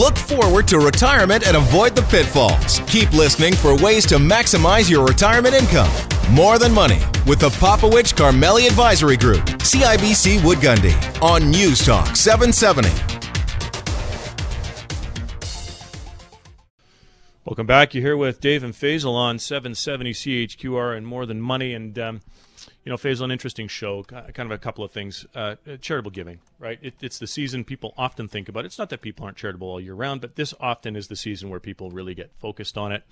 Look forward to retirement and avoid the pitfalls. Keep listening for ways to maximize your retirement income. More Than Money with the Popowich Karmali Advisory Group, CIBC Wood Gundy, on News Talk 770. Welcome back. You're here with Dave and Faisal on 770 CHQR and More Than Money. And, um, you know, Faisal, an interesting show. Kind of a couple of things. Uh, charitable giving, right? It, it's the season people often think about. It's not that people aren't charitable all year round, but this often is the season where people really get focused on it.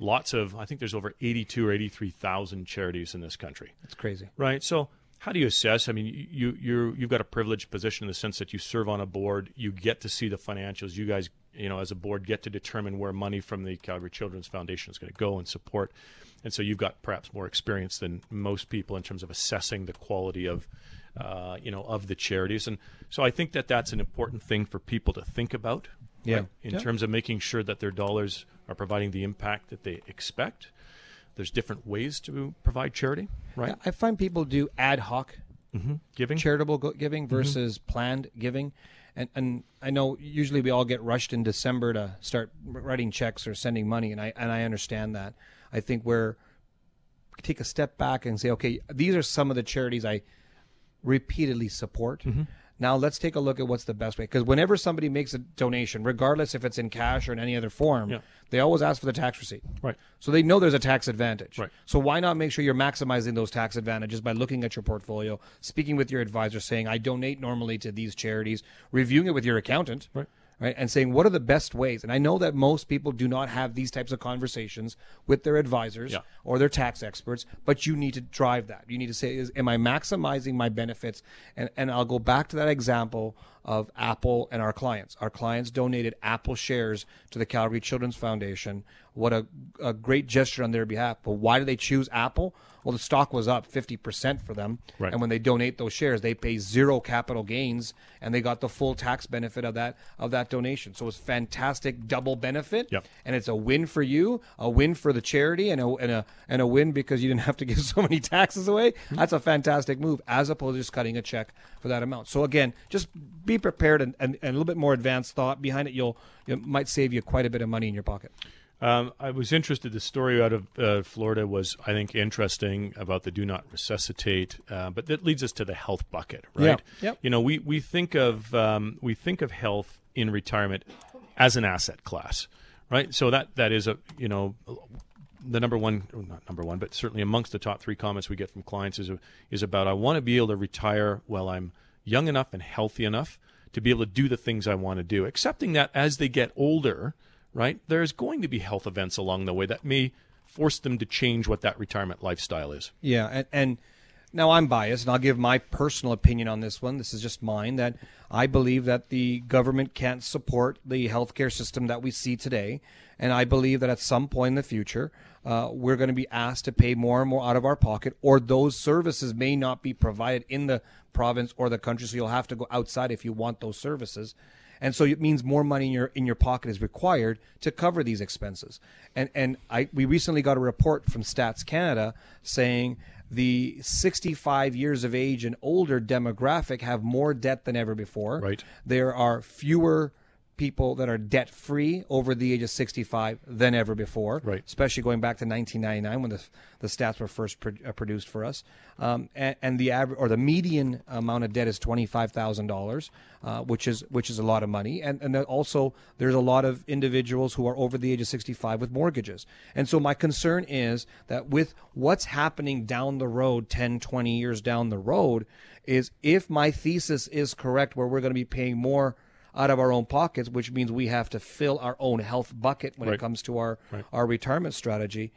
Lots of, I think there's over 82 or 83,000 charities in this country. It's crazy. Right. So, how do you assess? I mean, you you you've got a privileged position in the sense that you serve on a board. You get to see the financials. You guys, you know, as a board, get to determine where money from the Calgary Children's Foundation is going to go and support. And so you've got perhaps more experience than most people in terms of assessing the quality of, uh, you know, of the charities. And so I think that that's an important thing for people to think about. Yeah. Right? In Yeah. terms of making sure that their dollars are providing the impact that they expect. There's different ways to provide charity, right? I find people do ad hoc mm-hmm. Giving. charitable giving mm-hmm. versus planned giving. And, and I know usually we all get rushed in December to start writing checks or sending money, and I and I understand that. I think we're take a step back and say, okay, these are some of the charities I repeatedly support. Mm-hmm. Now let's take a look at what's the best way. Because whenever somebody makes a donation, regardless if it's in cash or in any other form, Yeah. they always ask for the tax receipt. Right. So they know there's a tax advantage. Right. So why not make sure you're maximizing those tax advantages by looking at your portfolio, speaking with your advisor, saying I donate normally to these charities, reviewing it with your accountant, Right. Right, and saying what are the best ways. And I know that most people do not have these types of conversations with their advisors Yeah. or their tax experts, but you need to drive that. You need to say, is, am I maximizing my benefits? And and I'll go back to that example of Apple and our clients. Our clients donated Apple shares to the Calgary Children's Foundation. What a, a great gesture on their behalf. But why did they choose Apple? Well, the stock was up 50% for them. Right. And when they donate those shares, they pay zero capital gains and they got the full tax benefit of that of that donation. So it's fantastic double benefit. Yep. And it's a win for you, a win for the charity, and a and a and a win because you didn't have to give so many taxes away. Hmm. That's a fantastic move, as opposed to just cutting a check for that amount. So again, just be prepared and, and, and a little bit more advanced thought behind it. You'll it might save you quite a bit of money in your pocket. Um, I was interested. The story out of uh, Florida was, I think, interesting about the do not resuscitate. Uh, but that leads us to the health bucket, right? Yeah. Yep. You know, we we think of um, we think of health in retirement as an asset class, right? So that that is a you know the number one, not number one, but certainly amongst the top three comments we get from clients is is about I want to be able to retire while I'm young enough and healthy enough to be able to do the things I want to do. Accepting that as they get older, right, there's going to be health events along the way that may force them to change what that retirement lifestyle is. Yeah, and, and now I'm biased, and I'll give my personal opinion on this one. This is just mine that I believe that the government can't support the healthcare system that we see today, and I believe that at some point in the future, uh, we're going to be asked to pay more and more out of our pocket, or those services may not be provided in the province or the country, so you'll have to go outside if you want those services and so it means more money in your in your pocket is required to cover these expenses. And and I we recently got a report from Stats Canada saying the 65 years of age and older demographic have more debt than ever before. Right. There are fewer people that are debt free over the age of 65 than ever before. Right. Especially going back to 1999 when the the stats were first pro- uh, produced for us. Um, and, and the average or the median amount of debt is twenty five thousand dollars, uh, which is which is a lot of money. And and also there's a lot of individuals who are over the age of sixty five with mortgages. And so my concern is that with what's happening down the road, 10, 20 years down the road, is if my thesis is correct, where we're going to be paying more out of our own pockets, which means we have to fill our own health bucket when Right. it comes to our Right. our retirement strategy.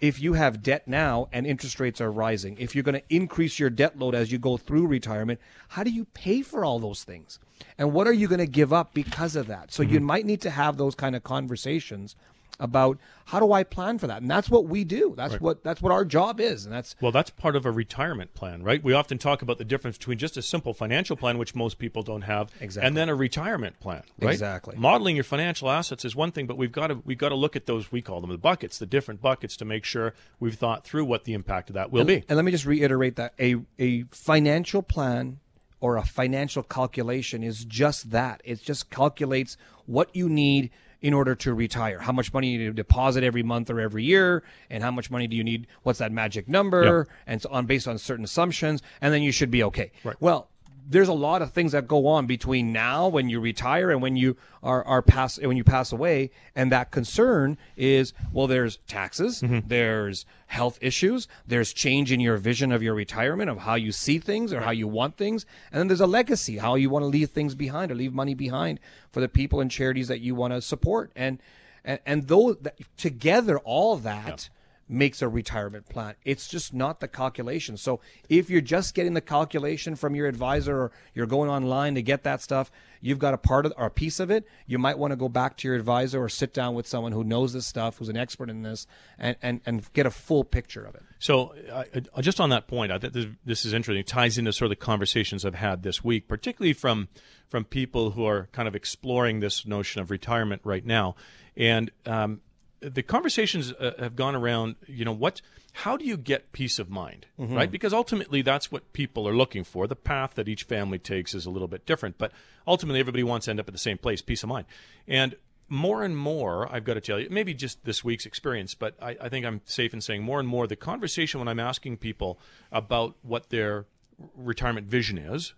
If you have debt now and interest rates are rising, if you're going to increase your debt load as you go through retirement, how do you pay for all those things? And what are you going to give up because of that? So you mm-hmm. might need to have those kind of conversations about how do I plan for that? And that's what we do. That's what that's what our job is. And that's Well, that's part of a retirement plan, right? We often talk about the difference between just a simple financial plan, which most people don't have, Exactly. and then a retirement plan, right? Exactly. Modeling your financial assets is one thing, but we've got to we've got to look at those we call them the buckets, the different buckets, to make sure we've thought through what the impact of that will be. And let me just reiterate that a a financial plan or a financial calculation is just that. It just calculates what you need in order to retire. How much money do you deposit every month or every year, and how much money do you need? What's that magic number? And so on based on certain assumptions, and then you should be okay. Right. Well, there's a lot of things that go on between now when you retire and when you are, are pass when you pass away. And that concern is well there's taxes Mm-hmm. there's health issues there's change in your vision of your retirement of how you see things or how you want things. And then there's a legacy how you want to leave things behind or leave money behind for the people and charities that you want to support. And and, and those that, together all that makes a retirement plan. It's just not the calculation. So if you're just getting the calculation from your advisor or you're going online to get that stuff, you've got a part of or a piece of it. You might want to go back to your advisor or sit down with someone who knows this stuff, who's an expert in this, and and, and get a full picture of it. So, uh, just on that point, I think this, this is interesting. It ties into sort of the conversations I've had this week, particularly from from people who are kind of exploring this notion of retirement right now, and um, the conversations uh, have gone around. You know, what? How do you get peace of mind, right? Because ultimately, that's what people are looking for. The path that each family takes is a little bit different, but ultimately, everybody wants to end up at the same place: peace of mind, and more and more, I've got to tell you, maybe just this week's experience, but I, I, think I'm safe in saying more and more the conversation when I'm asking people about what their retirement vision is,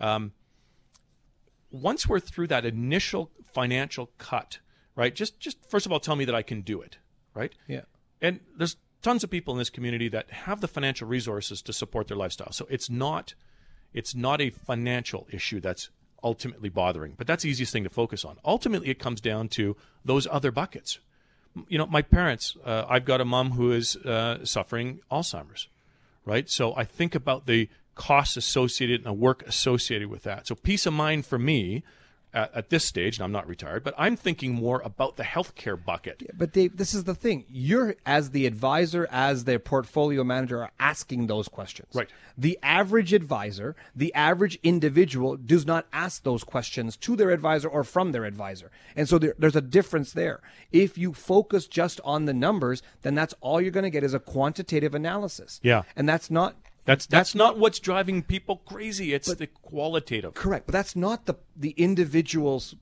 um, once we're through that initial financial cut, right? Just, just first of all, tell me that I can do it, right? Yeah. And there's tons of people in this community that have the financial resources to support their lifestyle. So it's not, it's not a financial issue that's ultimately bothering. But that's the easiest thing to focus on. Ultimately, it comes down to those other buckets. You know, my parents, uh, I've got a mom who is uh, suffering Alzheimer's, right? So I think about the costs associated and the work associated with that. So peace of mind for me at, at this stage, and I'm not retired, but I'm thinking more about the healthcare bucket. But Dave, this is the thing. You're as the advisor, as the portfolio manager, are asking those questions. Right. The average advisor, the average individual, does not ask those questions to their advisor or from their advisor, and so there, there's a difference there. If you focus just on the numbers, then that's all you're going to get is a quantitative analysis. Yeah. and that's not That's that's, not, what's driving people crazy. It's the qualitative. correct. But that's not the the individual's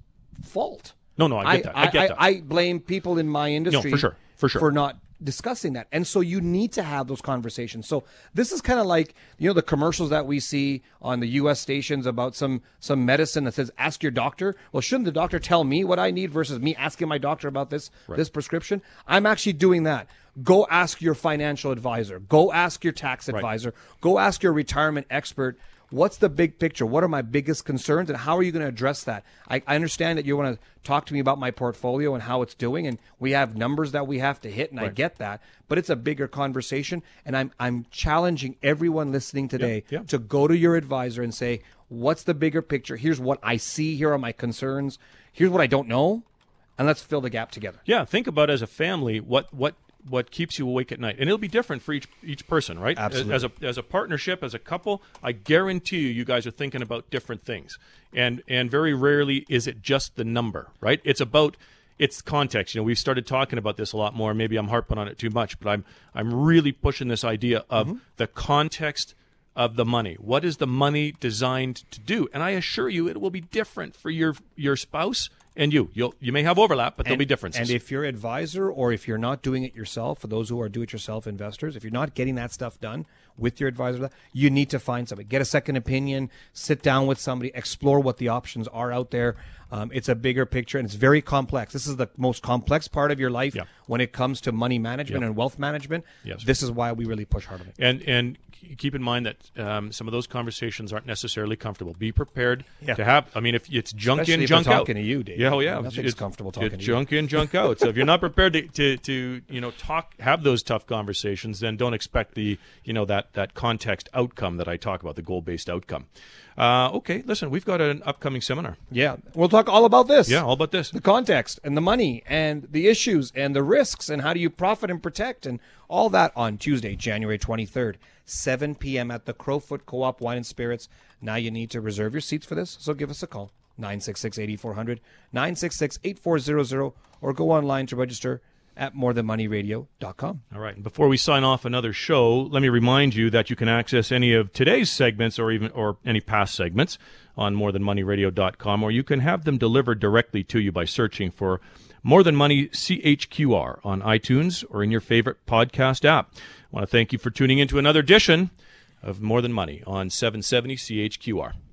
fault. No, no, I get that. I get that. I blame people in my industry No, for sure, for sure. for not discussing that. And so you need to have those conversations. So this is kind of like, you know, the commercials that we see on the US stations about some some medicine that says ask your doctor. Well, shouldn't the doctor tell me what I need versus me asking my doctor about this this prescription? I'm actually doing that. Go ask your financial advisor. Go ask your tax advisor. Go ask your retirement expert what's the big picture? What are my biggest concerns, and how are you going to address that? I, I understand that you want to talk to me about my portfolio and how it's doing, and we have numbers that we have to hit, and I get that. But it's a bigger conversation, and I'm I'm challenging everyone listening today yeah. to go to your advisor and say, what's the bigger picture? Here's what I see. Here are my concerns. Here's what I don't know, and let's fill the gap together. Yeah, think about as a family what what what keeps you awake at night, and it'll be different for each each person, right? Absolutely. As a as a partnership, as a couple, I guarantee you, you guys are thinking about different things, and and very rarely is it just the number, right? It's about it's context. You know, we've started talking about this a lot more. Maybe I'm harping on it too much, but I'm I'm really pushing this idea of mm-hmm. the context of the money. What is the money designed to do? And I assure you, it will be different for your your spouse and you. You'll you may have overlap, but there'll be differences. And if your advisor or if you're not doing it yourself, for those who are do-it-yourself investors, if you're not getting that stuff done with your advisor, you need to find somebody. Get a second opinion. Sit down with somebody. Explore what the options are out there. Um, it's a bigger picture and it's very complex. This is the most complex part of your life Yeah. when it comes to money management Yep. and wealth management. Yes. This is why we really push hard on it. and and keep in mind that um, some of those conversations aren't necessarily comfortable. Be prepared Yeah. to have. I mean, if it's junk Especially in, if junk out. talking to you, Dave. Yeah, oh yeah, Nothing's It's- comfortable talking it's to you. junk in, junk out. So if you're not prepared to, to to you know talk, have those tough conversations, then don't expect the you know that that context outcome that I talk about, the goal based outcome. Uh, okay, listen, we've got an upcoming seminar. Yeah. We'll talk all about this. Yeah, all about this. the context and the money and the issues and the risks and how do you profit and protect and all that on Tuesday, January 23rd, 7 p.m. at the Crowfoot Co-op Wine and Spirits. Now you need to reserve your seats for this, so give us a call. 966-8400, 966-8400, or go online to register at morethanmoneyradio.com. All right. And before we sign off another show, let me remind you that you can access any of today's segments or even or any past segments on morethanmoneyradio.com or you can have them delivered directly to you by searching for More Than Money CHQR on iTunes or in your favorite podcast app. I want to thank you for tuning in to another edition of More Than Money on 770 CHQR.